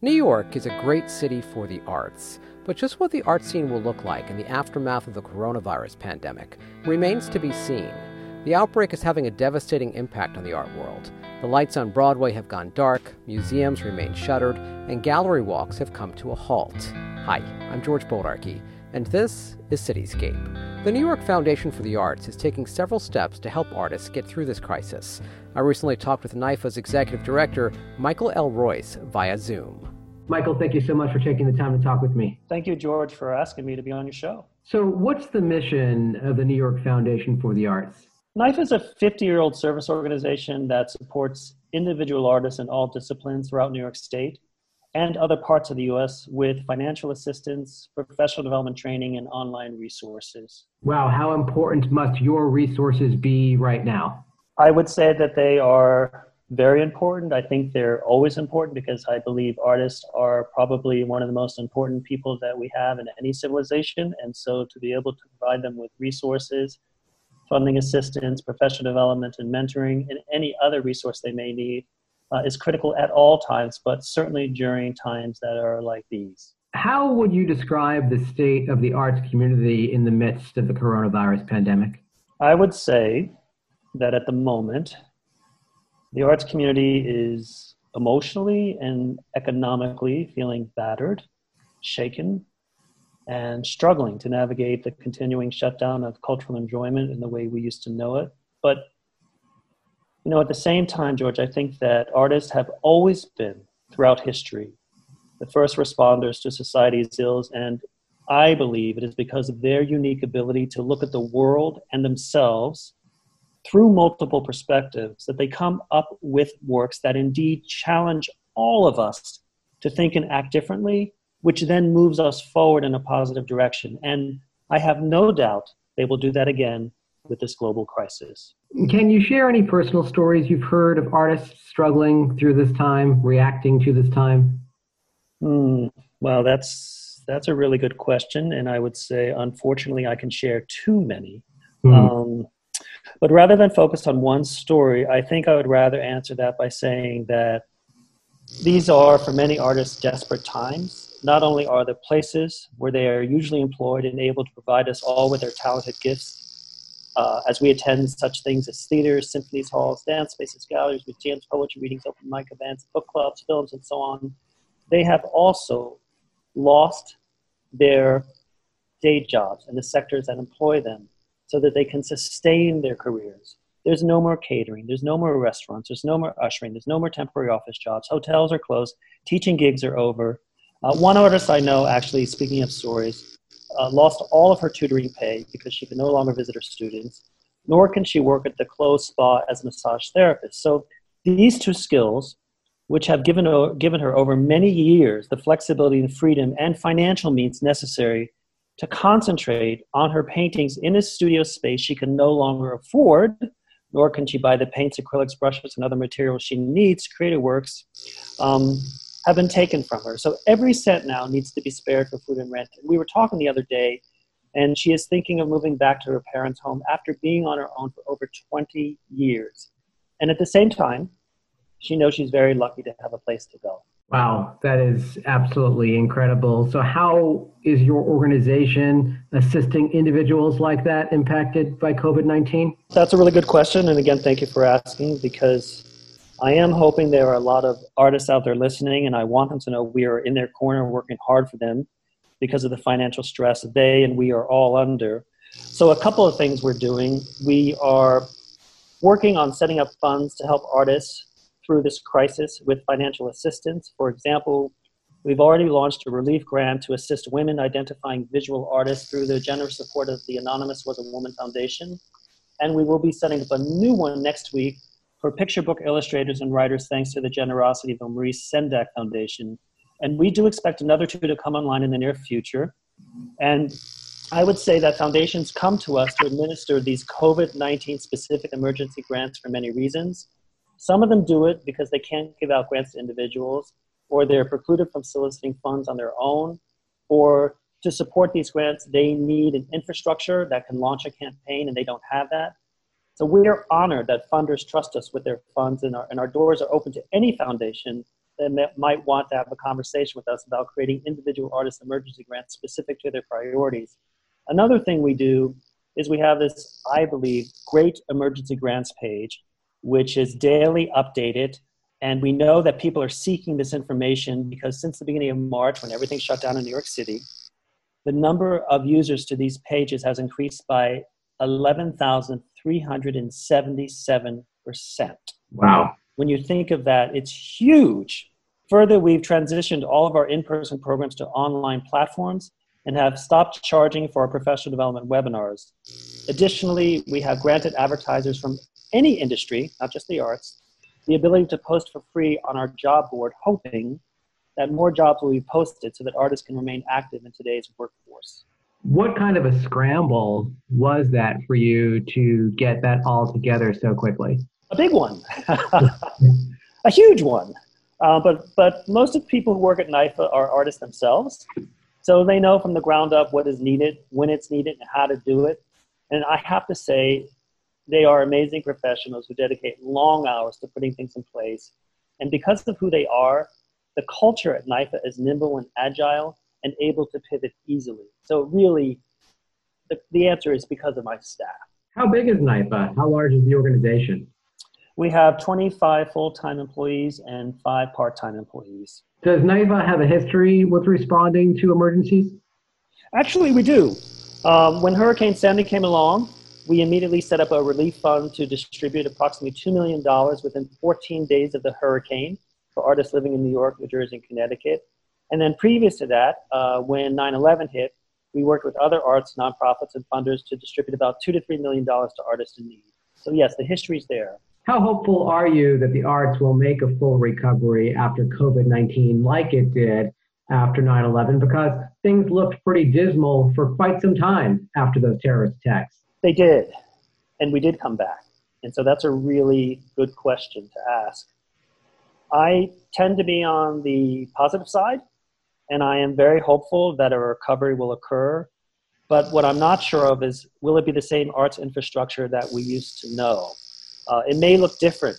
New York is a great city for the arts, but just what the art scene will look like in the aftermath of the coronavirus pandemic remains to be seen. The outbreak is having a devastating impact on the art world. The lights on Broadway have gone dark, museums remain shuttered, and gallery walks have come to a halt. Hi, I'm George Bodarky, and this is Cityscape. The New York Foundation for the Arts is taking several steps to help artists get through this crisis. I recently talked with NYFA's executive director, Michael L. Royce, via Zoom. Michael, thank you so much for taking the time to talk with me. Thank you, George, for asking me to be on your show. So, what's the mission of the New York Foundation for the Arts? NYFA is a 50 year old service organization that supports individual artists in all disciplines throughout New York State and other parts of the US with financial assistance, professional development training, and online resources. Wow, how important must your resources be right now? I would say that they are very important. I think they're always important because I believe artists are probably one of the most important people that we have in any civilization. And so to be able to provide them with resources, funding assistance, professional development, and mentoring, and any other resource they may need uh, is critical at all times, but certainly during times that are like these. How would you describe the state of the arts community in the midst of the coronavirus pandemic? I would say that at the moment, the arts community is emotionally and economically feeling battered, shaken, and struggling to navigate the continuing shutdown of cultural enjoyment in the way we used to know it. But you know, at the same time, George, I think that artists have always been throughout history the first responders to society's ills, and I believe it is because of their unique ability to look at the world and themselves through multiple perspectives that they come up with works that indeed challenge all of us to think and act differently, which then moves us forward in a positive direction. And I have no doubt they will do that again with this global crisis. Can you share any personal stories you've heard of artists struggling through this time, reacting to this time? Mm, well, that's that's a really good question, and I would say, unfortunately, I can share too many. Mm. Um, but rather than focus on one story, I think I would rather answer that by saying that these are, for many artists, desperate times. Not only are the places where they are usually employed and able to provide us all with their talented gifts, uh, as we attend such things as theaters, symphonies, halls, dance spaces, galleries, museums, poetry readings, open mic events, book clubs, films, and so on, they have also lost their day jobs and the sectors that employ them so that they can sustain their careers. There's no more catering, there's no more restaurants, there's no more ushering, there's no more temporary office jobs, hotels are closed, teaching gigs are over. Uh, one artist I know, actually, speaking of stories, uh, lost all of her tutoring pay because she can no longer visit her students, nor can she work at the closed spa as a massage therapist. So these two skills, which have given, given her over many years the flexibility and freedom and financial means necessary to concentrate on her paintings in a studio space she can no longer afford, nor can she buy the paints, acrylics, brushes, and other materials she needs to create her works, um, have been taken from her. So every cent now needs to be spared for food and rent. And we were talking the other day, and she is thinking of moving back to her parents' home after being on her own for over 20 years. And at the same time, she knows she's very lucky to have a place to go. Wow, that is absolutely incredible. So, how is your organization assisting individuals like that impacted by COVID 19? That's a really good question. And again, thank you for asking because I am hoping there are a lot of artists out there listening, and I want them to know we are in their corner working hard for them because of the financial stress they and we are all under. So, a couple of things we're doing. We are working on setting up funds to help artists through this crisis with financial assistance. For example, we've already launched a relief grant to assist women identifying visual artists through the generous support of the Anonymous Was a Woman Foundation. And we will be setting up a new one next week for picture book illustrators and writers thanks to the generosity of the Maurice Sendak Foundation. And we do expect another two to come online in the near future. And I would say that foundations come to us to administer these COVID 19 specific emergency grants for many reasons. Some of them do it because they can't give out grants to individuals, or they're precluded from soliciting funds on their own, or to support these grants, they need an infrastructure that can launch a campaign, and they don't have that. So we are honored that funders trust us with their funds, and our, and our doors are open to any foundation that might want to have a conversation with us about creating individual artist emergency grants specific to their priorities. Another thing we do is we have this, I believe, great emergency grants page, which is daily updated. And we know that people are seeking this information because since the beginning of March, when everything shut down in New York City, the number of users to these pages has increased by 11,377%. Wow. When you think of that, it's huge. Further, we've transitioned all of our in person programs to online platforms and have stopped charging for our professional development webinars. Additionally, we have granted advertisers from any industry, not just the arts, the ability to post for free on our job board, hoping that more jobs will be posted so that artists can remain active in today's workforce. What kind of a scramble was that for you to get that all together so quickly? A big one, a huge one. Uh, but but most of the people who work at NYFA are artists themselves, so they know from the ground up what is needed, when it's needed, and how to do it. And I have to say, they are amazing professionals who dedicate long hours to putting things in place. And because of who they are, the culture at NYFA is nimble and agile and able to pivot easily. So really, the, the answer is because of my staff. How big is NYFA? How large is the organization? We have 25 full-time employees and five part-time employees. Does NYFA have a history with responding to emergencies? Actually, we do. Um, when Hurricane Sandy came along, we immediately set up a relief fund to distribute approximately $2 million within 14 days of the hurricane for artists living in New York, New Jersey, and Connecticut. And then previous to that, uh, when 9-11 hit, we worked with other arts, nonprofits, and funders to distribute about two to $3 million to artists in need. So yes, the history's there. How hopeful are you that the arts will make a full recovery after COVID-19 like it did after 9-11? Because things looked pretty dismal for quite some time after those terrorist attacks. They did, and we did come back. And so that's a really good question to ask. I tend to be on the positive side, and I am very hopeful that a recovery will occur. But what I'm not sure of is will it be the same arts infrastructure that we used to know? Uh, it may look different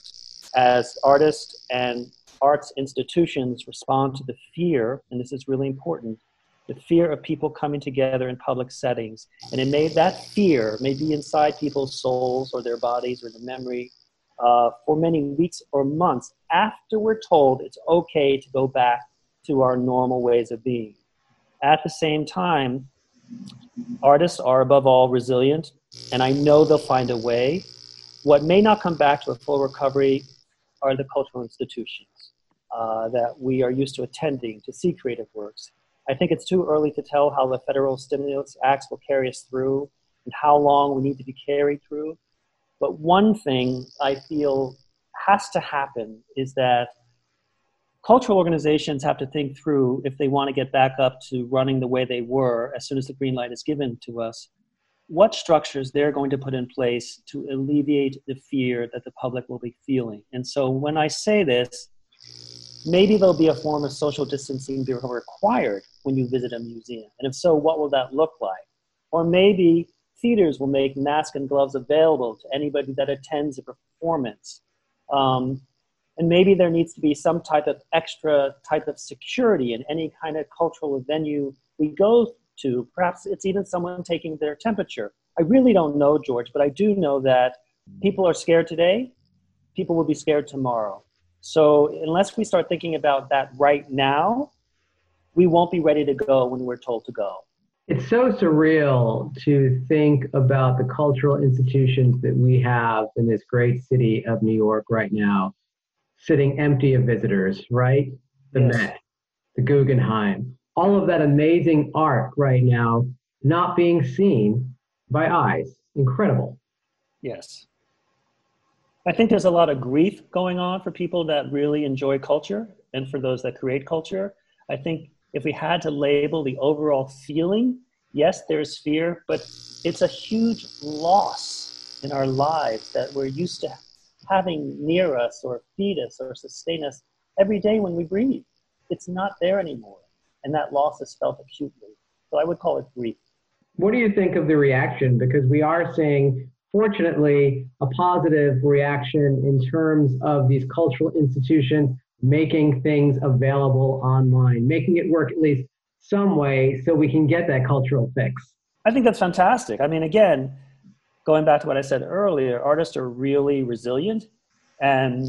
as artists and arts institutions respond to the fear, and this is really important, the fear of people coming together in public settings. And it may, that fear may be inside people's souls or their bodies or the memory uh, for many weeks or months after we're told it's okay to go back to our normal ways of being. At the same time, artists are above all resilient, and I know they'll find a way. What may not come back to a full recovery are the cultural institutions uh, that we are used to attending to see creative works. I think it's too early to tell how the federal stimulus acts will carry us through and how long we need to be carried through. But one thing I feel has to happen is that cultural organizations have to think through if they want to get back up to running the way they were as soon as the green light is given to us what structures they're going to put in place to alleviate the fear that the public will be feeling. And so when i say this maybe there'll be a form of social distancing be required when you visit a museum. And if so what will that look like? Or maybe theaters will make masks and gloves available to anybody that attends a performance. Um, and maybe there needs to be some type of extra type of security in any kind of cultural venue we go to. Perhaps it's even someone taking their temperature. I really don't know, George, but I do know that people are scared today, people will be scared tomorrow. So unless we start thinking about that right now, we won't be ready to go when we're told to go. It's so surreal to think about the cultural institutions that we have in this great city of New York right now, sitting empty of visitors, right? The yes. Met, the Guggenheim, all of that amazing art right now not being seen by eyes. Incredible. Yes. I think there's a lot of grief going on for people that really enjoy culture and for those that create culture. I think if we had to label the overall feeling, yes, there's fear, but it's a huge loss in our lives that we're used to having near us or feed us or sustain us every day when we breathe. It's not there anymore. And that loss is felt acutely. So I would call it grief. What do you think of the reaction? Because we are seeing, fortunately, a positive reaction in terms of these cultural institutions making things available online, making it work at least some way so we can get that cultural fix. I think that's fantastic. I mean, again, going back to what I said earlier, artists are really resilient. And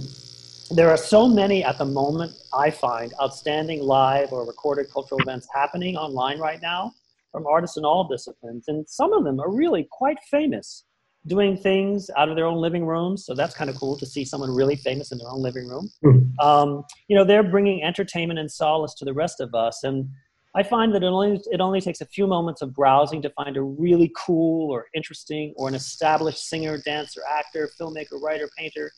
there are so many at the moment, I find, outstanding live or recorded cultural events happening online right now from artists in all disciplines. And some of them are really quite famous, doing things out of their own living rooms. So that's kind of cool to see someone really famous in their own living room. Mm-hmm. Um, you know, they're bringing entertainment and solace to the rest of us. And I find that it only, it only takes a few moments of browsing to find a really cool or interesting or an established singer, dancer, actor, filmmaker, writer, painter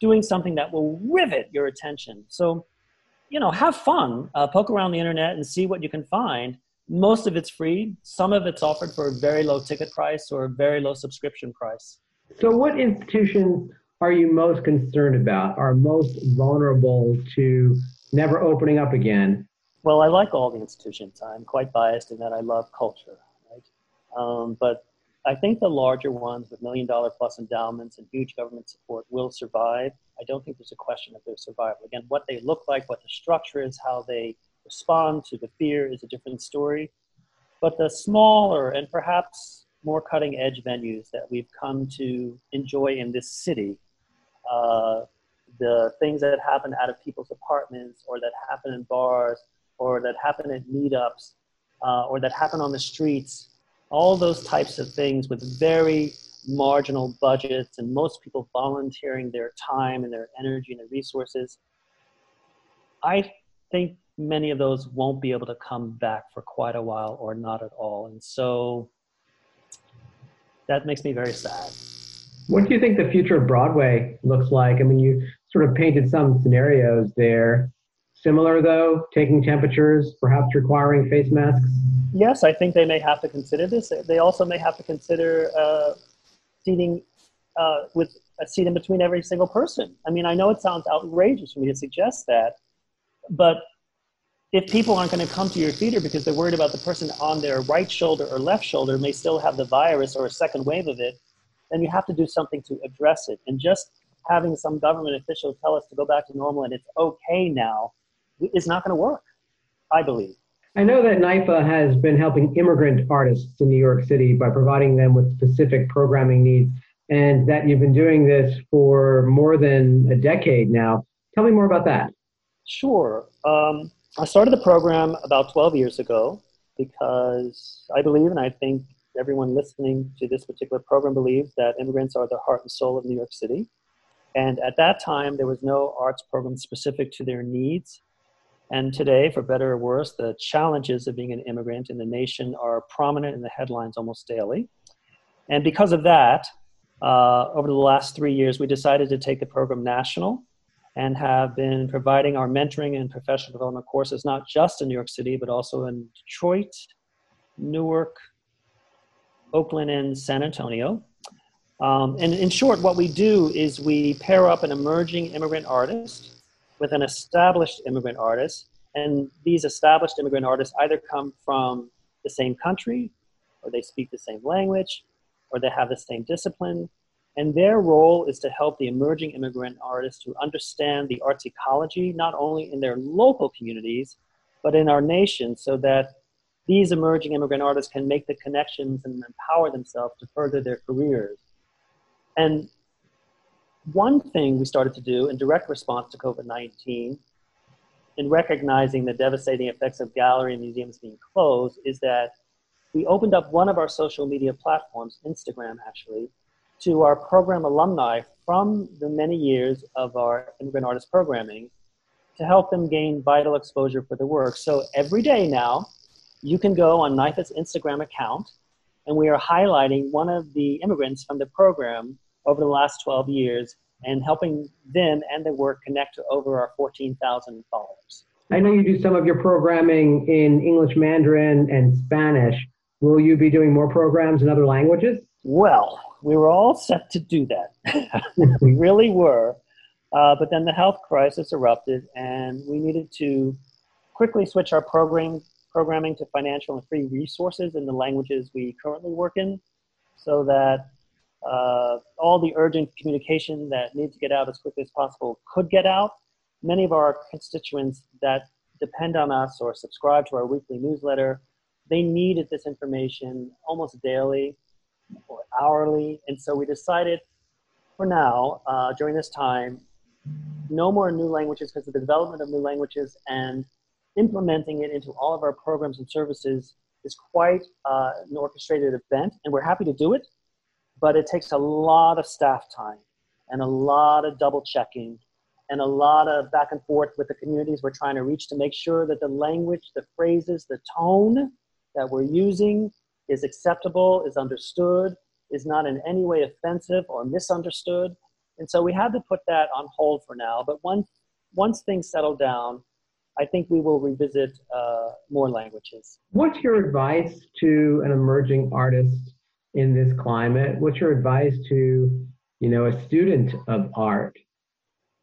doing something that will rivet your attention. So, you know, have fun, uh, poke around the internet and see what you can find. Most of it's free. Some of it's offered for a very low ticket price or a very low subscription price. So, what institutions are you most concerned about, are most vulnerable to never opening up again well, I like all the institutions. I'm quite biased in that I love culture, right? Um, but I think the larger ones with million dollar plus endowments and huge government support will survive. I don't think there's a question of their survival. Again, what they look like, what the structure is, how they respond to the fear is a different story. But the smaller and perhaps more cutting edge venues that we've come to enjoy in this city, uh, the things that happen out of people's apartments or that happen in bars, or that happen at meetups uh, or that happen on the streets, all those types of things with very marginal budgets and most people volunteering their time and their energy and their resources. I think many of those won't be able to come back for quite a while or not at all. And so that makes me very sad. What do you think the future of Broadway looks like? I mean, you sort of painted some scenarios there. Similar though, taking temperatures, perhaps requiring face masks? Yes, I think they may have to consider this. They also may have to consider uh, seating uh, with a seat in between every single person. I mean, I know it sounds outrageous for me to suggest that, but if people aren't going to come to your theater because they're worried about the person on their right shoulder or left shoulder may still have the virus or a second wave of it, then you have to do something to address it. And just having some government official tell us to go back to normal and it's okay now is not going to work, I believe. I know that NYFA has been helping immigrant artists in New York City by providing them with specific programming needs, and that you've been doing this for more than a decade now. Tell me more about that. Sure. Um, I started the program about 12 years ago because I believe, and I think everyone listening to this particular program believes, that immigrants are the heart and soul of New York City. And at that time, there was no arts program specific to their needs. And today, for better or worse, the challenges of being an immigrant in the nation are prominent in the headlines almost daily. And because of that, uh, over the last three years, we decided to take the program national and have been providing our mentoring and professional development courses not just in New York City, but also in Detroit, Newark, Oakland, and San Antonio. Um, and in short, what we do is we pair up an emerging immigrant artist with an established immigrant artist. And these established immigrant artists either come from the same country, or they speak the same language, or they have the same discipline. And their role is to help the emerging immigrant artists to understand the arts ecology, not only in their local communities, but in our nation, so that these emerging immigrant artists can make the connections and empower themselves to further their careers. And one thing we started to do in direct response to COVID 19, in recognizing the devastating effects of gallery and museums being closed, is that we opened up one of our social media platforms, Instagram actually, to our program alumni from the many years of our immigrant artist programming to help them gain vital exposure for the work. So every day now, you can go on NYFA's Instagram account, and we are highlighting one of the immigrants from the program over the last 12 years and helping them and their work connect to over our 14,000 followers. I know you do some of your programming in English Mandarin and Spanish. Will you be doing more programs in other languages? Well, we were all set to do that. we really were. Uh, but then the health crisis erupted, and we needed to quickly switch our program, programming to financial and free resources in the languages we currently work in so that uh, all the urgent communication that needs to get out as quickly as possible could get out. many of our constituents that depend on us or subscribe to our weekly newsletter, they needed this information almost daily or hourly. And so we decided for now, uh, during this time, no more new languages because the development of new languages and implementing it into all of our programs and services is quite uh, an orchestrated event, and we're happy to do it, but it takes a lot of staff time and a lot of double checking and a lot of back and forth with the communities we're trying to reach to make sure that the language, the phrases, the tone that we're using is acceptable, is understood, is not in any way offensive or misunderstood. And so we had to put that on hold for now. But once, once things settle down, I think we will revisit uh, more languages. What's your advice to an emerging artist in this climate? What's your advice to, you know, a student of art?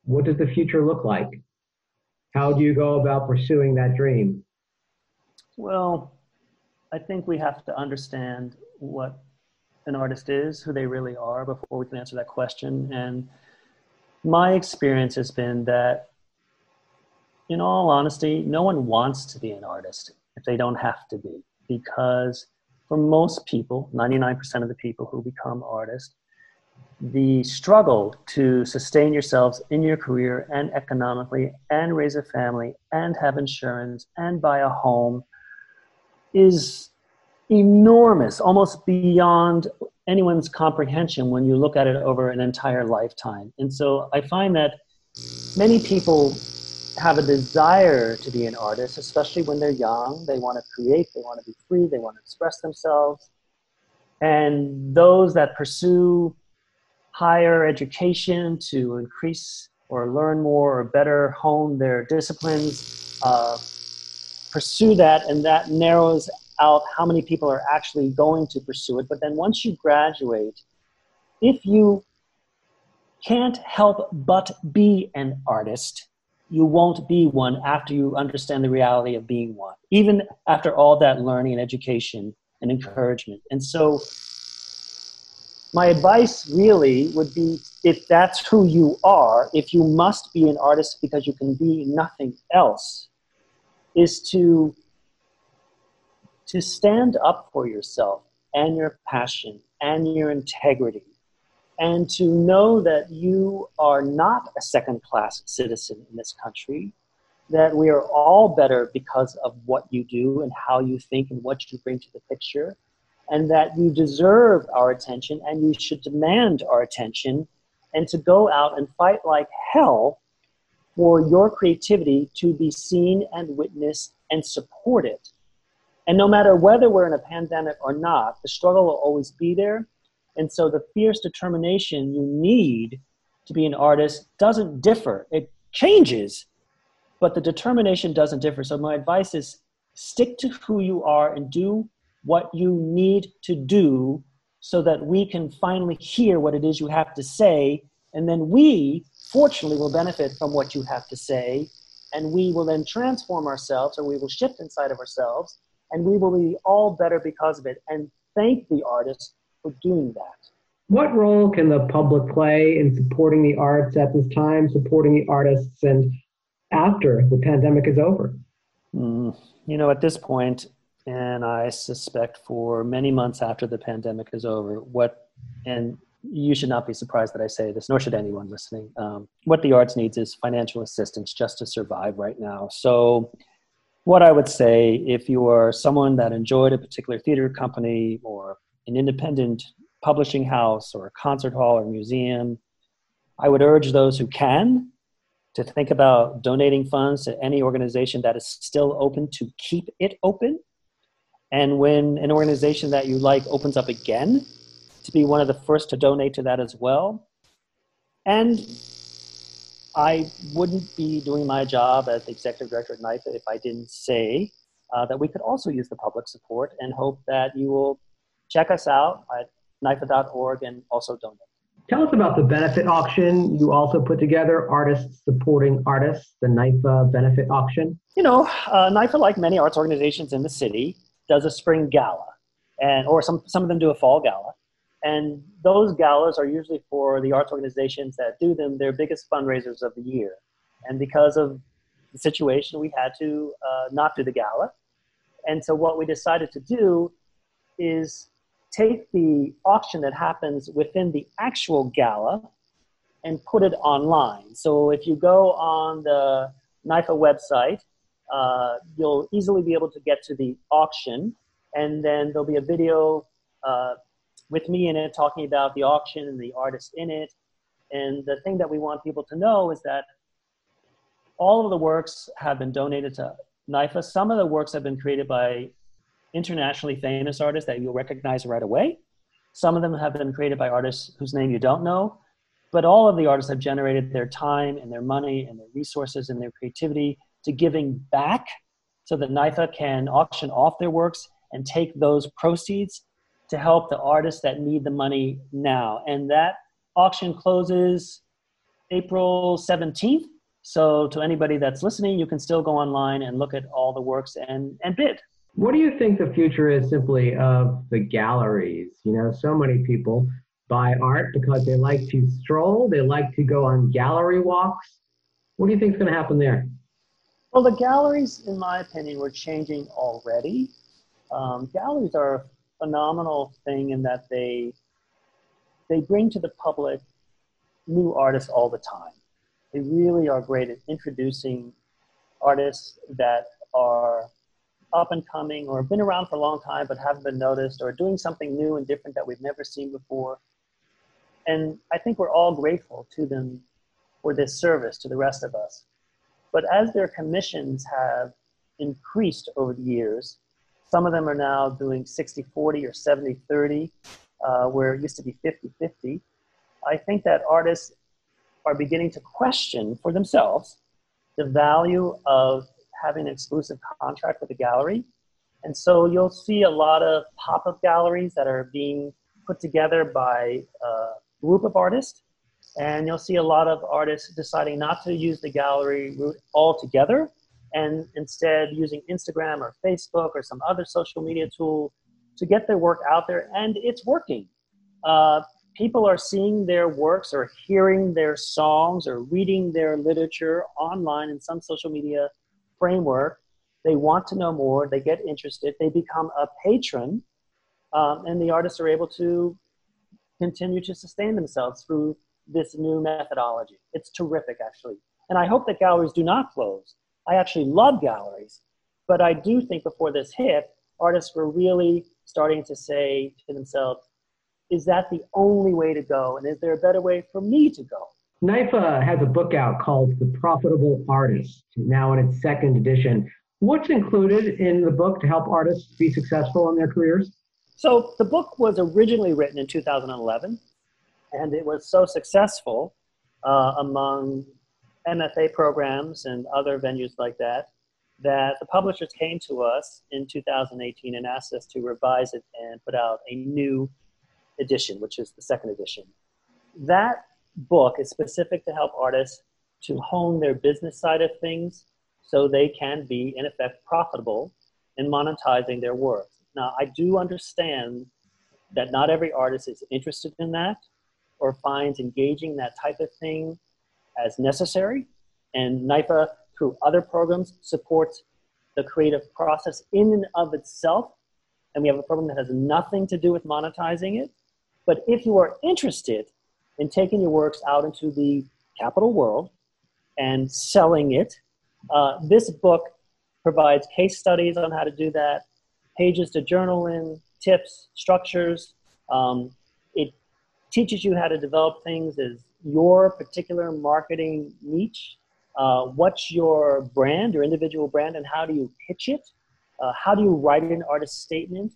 What does the future look like? How do you go about pursuing that dream? Well, I think we have to understand what an artist is, who they really are, before we can answer that question. And my experience has been that in all honesty, no one wants to be an artist if they don't have to be. Because for most people, 99% of the people who become artists, the struggle to sustain yourselves in your career and economically and raise a family and have insurance and buy a home is enormous, almost beyond anyone's comprehension when you look at it over an entire lifetime. And so I find that many people have a desire to be an artist, especially when they're young. They want to create, they want to be free, they want to express themselves. And those that pursue higher education to increase or learn more or better hone their disciplines uh, pursue that, and that narrows out how many people are actually going to pursue it. But then once you graduate, if you can't help but be an artist, you won't be one after you understand the reality of being one, even after all that learning and education and encouragement. And so, my advice really would be if that's who you are, if you must be an artist because you can be nothing else, is to to stand up for yourself and your passion and your integrity and to know that you are not a second class citizen in this country, that we are all better because of what you do and how you think and what you bring to the picture, and that you deserve our attention and you should demand our attention, and to go out and fight like hell for your creativity to be seen and witnessed and supported. And no matter whether we're in a pandemic or not, the struggle will always be there and so the fierce determination you need to be an artist doesn't differ. It changes, but the determination doesn't differ. So my advice is stick to who you are and do what you need to do so that we can finally hear what it is you have to say. And then we, fortunately, will benefit from what you have to say. And we will then transform ourselves or we will shift inside of ourselves and we will be all better because of it. And thank the artist for doing that. What role can the public play in supporting the arts at this time, supporting the artists, and after the pandemic is over? Mm, you know, at this point, and I suspect for many months after the pandemic is over, what, and you should not be surprised that I say this, nor should anyone listening. Um, what the arts needs is financial assistance just to survive right now. So, what I would say if you are someone that enjoyed a particular theater company or an independent publishing house or a concert hall or museum, I would urge those who can to think about donating funds to any organization that is still open to keep it open. And when an organization that you like opens up again, to be one of the first to donate to that as well. And I wouldn't be doing my job as the executive director at NYFA if I didn't say uh, that we could also use the public support and hope that you will check us out at NYFA.org and also donate. Tell us about the benefit auction you also put together, Artists Supporting Artists, the NYFA benefit auction. You know, uh, NYFA, like many arts organizations in the city, does a spring gala, and or some, some of them do a fall gala. And those galas are usually for the arts organizations that do them, their biggest fundraisers of the year. And because of the situation, we had to uh, not do the gala. And so what we decided to do is take the auction that happens within the actual gala and put it online. So if you go on the NYFA website, uh, you'll easily be able to get to the auction, and then there'll be a video uh, with me in it talking about the auction and the artist in it. And the thing that we want people to know is that all of the works have been donated to NYFA. Some of the works have been created by internationally famous artists that you'll recognize right away. Some of them have been created by artists whose name you don't know. But all of the artists have generated their time and their money and their resources and their creativity to giving back so that NYFA can auction off their works and take those proceeds to help the artists that need the money now. And that auction closes April 17th. So to anybody that's listening, you can still go online and look at all the works and, and bid. What do you think the future is simply of the galleries? You know, so many people buy art because they like to stroll, they like to go on gallery walks. What do you think is going to happen there? Well, the galleries, in my opinion, were changing already. Um, galleries are a phenomenal thing in that they they bring to the public new artists all the time. They really are great at introducing artists that are up and coming or been around for a long time but haven't been noticed or doing something new and different that we've never seen before. And I think we're all grateful to them for this service to the rest of us. But as their commissions have increased over the years, some of them are now doing 60 40 or 70 30, uh, where it used to be 50 50. I think that artists are beginning to question for themselves the value of having an exclusive contract with a gallery. And so you'll see a lot of pop up galleries that are being put together by a group of artists. And you'll see a lot of artists deciding not to use the gallery route altogether and instead using Instagram or Facebook or some other social media tool to get their work out there. And it's working. Uh, people are seeing their works or hearing their songs or reading their literature online in some social media framework. They want to know more, they get interested, they become a patron, um, and the artists are able to continue to sustain themselves through this new methodology. It's terrific, actually. And I hope that galleries do not close. I actually love galleries, but I do think before this hit, artists were really starting to say to themselves, is that the only way to go? And is there a better way for me to go? NYFA has a book out called The Profitable Artist, now in its second edition. What's included in the book to help artists be successful in their careers? So, the book was originally written in 2011, and it was so successful uh, among MFA programs and other venues like that that the publishers came to us in 2018 and asked us to revise it and put out a new edition, which is the second edition. That book is specific to help artists to hone their business side of things so they can be, in effect, profitable in monetizing their work. Now, I do understand that not every artist is interested in that or finds engaging that type of thing as necessary. And NYFA, through other programs, supports the creative process in and of itself. And we have a program that has nothing to do with monetizing it. But if you are interested in taking your works out into the capital world and selling it. Uh, this book provides case studies on how to do that, pages to journal in, tips, structures. Um, it teaches you how to develop things as your particular marketing niche. Uh, what's your brand, your individual brand, and how do you pitch it? Uh, how do you write an artist statement?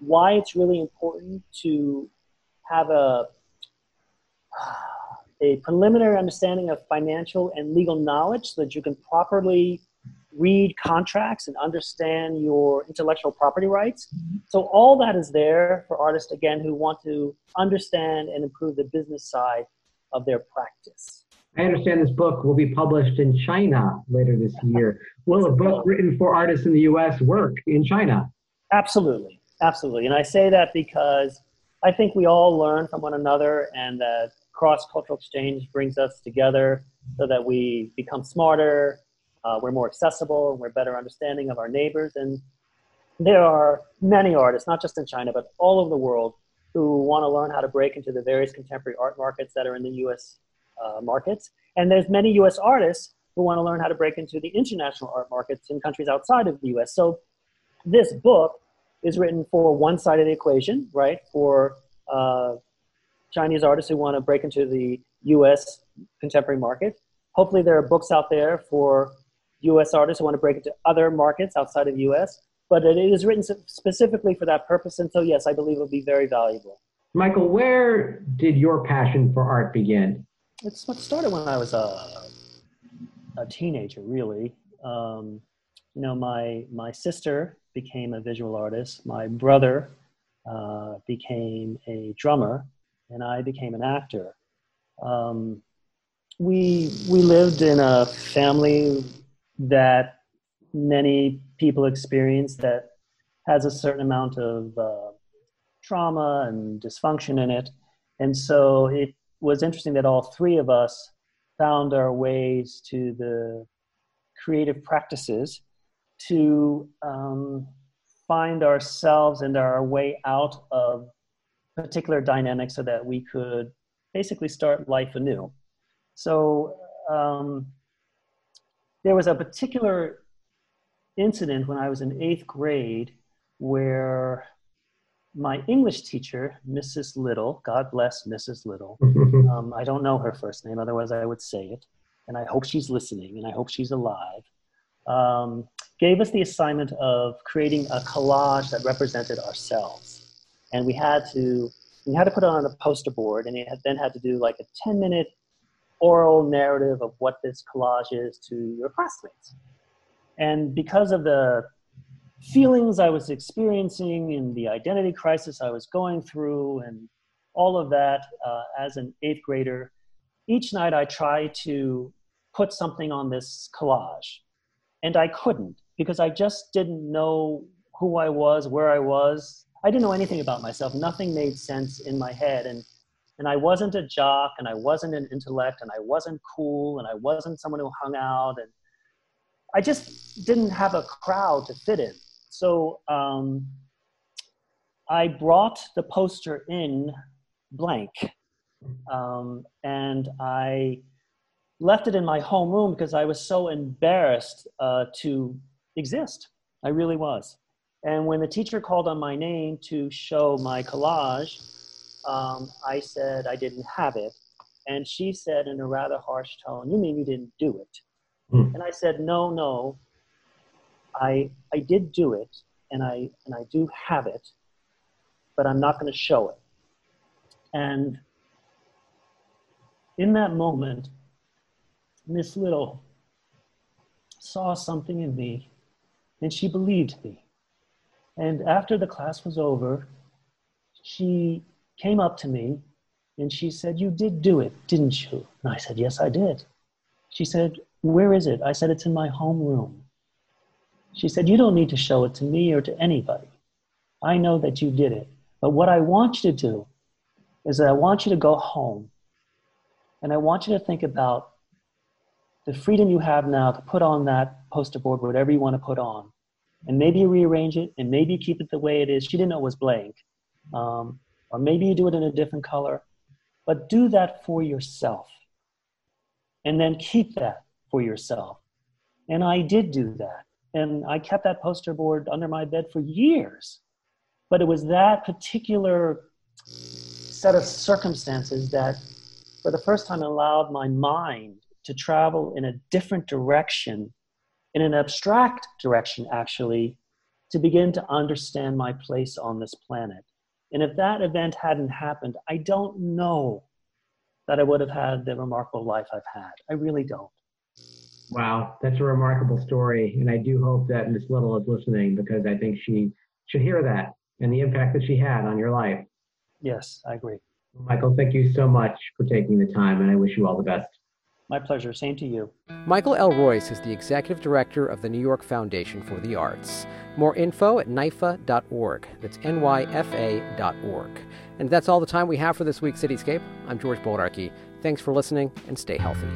Why it's really important to have a a preliminary understanding of financial and legal knowledge so that you can properly read contracts and understand your intellectual property rights. So all that is there for artists again who want to understand and improve the business side of their practice. I understand this book will be published in China later this year. Will a book written for artists in the US work in China? Absolutely. Absolutely. And I say that because I think we all learn from one another and that cross cultural exchange brings us together so that we become smarter, uh, we're more accessible, and we're better understanding of our neighbors. And there are many artists, not just in China, but all over the world, who want to learn how to break into the various contemporary art markets that are in the US uh, markets. And there's many US artists who want to learn how to break into the international art markets in countries outside of the US. So this book is written for one side of the equation, right? For Chinese artists who want to break into the US contemporary market. Hopefully, there are books out there for US artists who want to break into other markets outside of the US but it is written specifically for that purpose. And so, yes, I believe it'll be very valuable. Michael, where did your passion for art begin? It's what started when I was a, a teenager, really. Um, you know, my, my sister became a visual artist, my brother uh, became a drummer, and I became an actor. Um, we, we lived in a family that many people experience that has a certain amount of uh, trauma and dysfunction in it. And so it was interesting that all three of us found our ways to the creative practices to um, find ourselves and our way out of particular dynamic so that we could basically start life anew. So um, there was a particular incident when I was in eighth grade where my English teacher, Mrs. Little, God bless Mrs. Little, um, I don't know her first name, otherwise I would say it, and I hope she's listening and I hope she's alive, um, gave us the assignment of creating a collage that represented ourselves. And we had to, we had to put it on a poster board and had, then had to do like a 10 minute oral narrative of what this collage is to your classmates. And because of the feelings I was experiencing and the identity crisis I was going through and all of that uh, as an eighth grader, each night I tried to put something on this collage. And I couldn't because I just didn't know who I was, where I was. I didn't know anything about myself. Nothing made sense in my head. And, and I wasn't a jock and I wasn't an intellect and I wasn't cool and I wasn't someone who hung out. And I just didn't have a crowd to fit in. So um, I brought the poster in blank. Um, and I left it in my home room because I was so embarrassed uh, to exist. I really was. And when the teacher called on my name to show my collage, um, I said I didn't have it. And she said in a rather harsh tone, You mean you didn't do it? Hmm. And I said, no, no, I, I did do it and I, and I do have it, but I'm not going to show it. And in that moment, Miss Little saw something in me and she believed me. And after the class was over, she came up to me and she said, You did do it, didn't you? And I said, Yes, I did. She said, where is it? I said, It's in my home room. She said, You don't need to show it to me or to anybody. I know that you did it. But what I want you to do is that I want you to go home and I want you to think about the freedom you have now to put on that poster board whatever you want to put on. And maybe rearrange it and maybe keep it the way it is. She didn't know it was blank. Um, or maybe you do it in a different color. But do that for yourself. And then keep that for yourself. And I did do that. And I kept that poster board under my bed for years. But it was that particular set of circumstances that, for the first time, allowed my mind to travel in a different direction, in an abstract direction, actually, to begin to understand my place on this planet. And if that event hadn't happened, I don't know that I would have had the remarkable life I've had. I really don't. Wow, that's a remarkable story. And I do hope that Miss Little is listening because I think she should hear that and the impact that she had on your life. Yes, I agree. Michael, thank you so much for taking the time, and I wish you all the best. My pleasure. Same to you. Michael L. Royce is the executive director of the New York Foundation for the Arts. More info at nyfa.org. That's N Y F A.org. And that's all the time we have for this week's Cityscape. I'm George Bodarky. Thanks for listening and stay healthy.